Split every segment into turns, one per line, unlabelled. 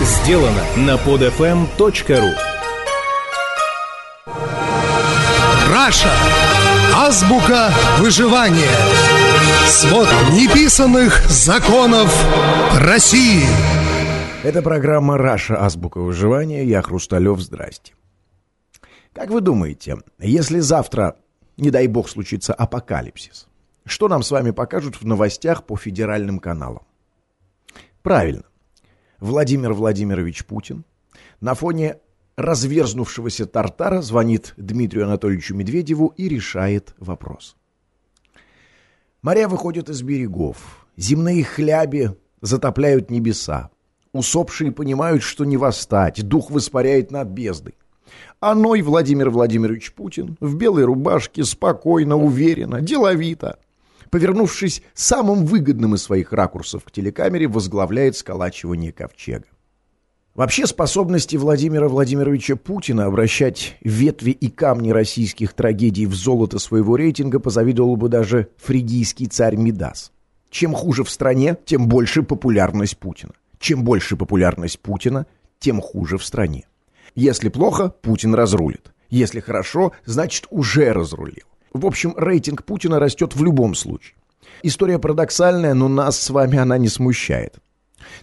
сделано на podfm.ru
Раша. Азбука выживания. Свод неписанных законов России.
Это программа «Раша. Азбука выживания». Я Хрусталев. Здрасте. Как вы думаете, если завтра, не дай бог, случится апокалипсис, что нам с вами покажут в новостях по федеральным каналам? Правильно. Владимир Владимирович Путин на фоне разверзнувшегося Тартара звонит Дмитрию Анатольевичу Медведеву и решает вопрос. Моря выходят из берегов, земные хляби затопляют небеса, усопшие понимают, что не восстать, дух воспаряет над бездой. А ной Владимир Владимирович Путин в белой рубашке спокойно, уверенно, деловито, повернувшись самым выгодным из своих ракурсов к телекамере, возглавляет сколачивание ковчега. Вообще способности Владимира Владимировича Путина обращать ветви и камни российских трагедий в золото своего рейтинга позавидовал бы даже фригийский царь Мидас. Чем хуже в стране, тем больше популярность Путина. Чем больше популярность Путина, тем хуже в стране. Если плохо, Путин разрулит. Если хорошо, значит уже разрулил. В общем, рейтинг Путина растет в любом случае. История парадоксальная, но нас с вами она не смущает.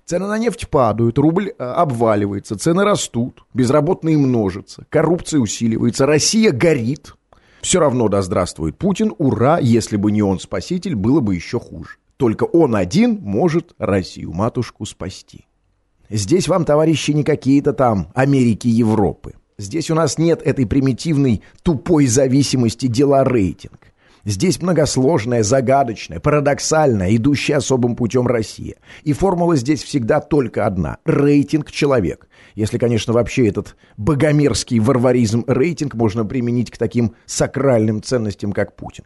Цены на нефть падают, рубль э, обваливается, цены растут, безработные множатся, коррупция усиливается, Россия горит. Все равно да здравствует Путин, ура, если бы не он спаситель, было бы еще хуже. Только он один может Россию, матушку, спасти. Здесь вам, товарищи, не какие-то там Америки, Европы. Здесь у нас нет этой примитивной тупой зависимости дела рейтинг. Здесь многосложная, загадочная, парадоксальная, идущая особым путем Россия. И формула здесь всегда только одна – рейтинг человек. Если, конечно, вообще этот богомерзкий варваризм рейтинг можно применить к таким сакральным ценностям, как Путин.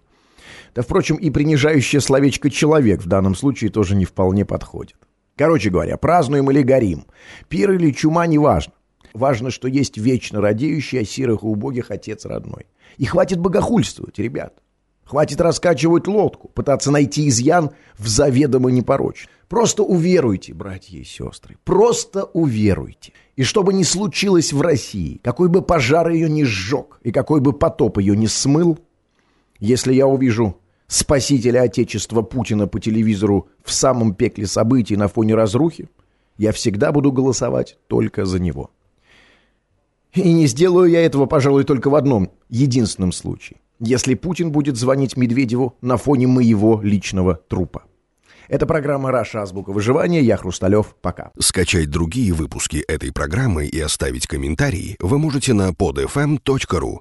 Да, впрочем, и принижающее словечко «человек» в данном случае тоже не вполне подходит. Короче говоря, празднуем или горим. Пир или чума – неважно. Важно, что есть вечно радеющий о сирых и убогих отец родной. И хватит богохульствовать, ребят. Хватит раскачивать лодку, пытаться найти изъян в заведомо непорочном. Просто уверуйте, братья и сестры, просто уверуйте. И что бы ни случилось в России, какой бы пожар ее не сжег и какой бы потоп ее не смыл, если я увижу спасителя Отечества Путина по телевизору в самом пекле событий на фоне разрухи, я всегда буду голосовать только за него. И не сделаю я этого, пожалуй, только в одном единственном случае если Путин будет звонить Медведеву на фоне моего личного трупа. Это программа «Раша. Азбука выживания». Я Хрусталев. Пока.
Скачать другие выпуски этой программы и оставить комментарии вы можете на podfm.ru.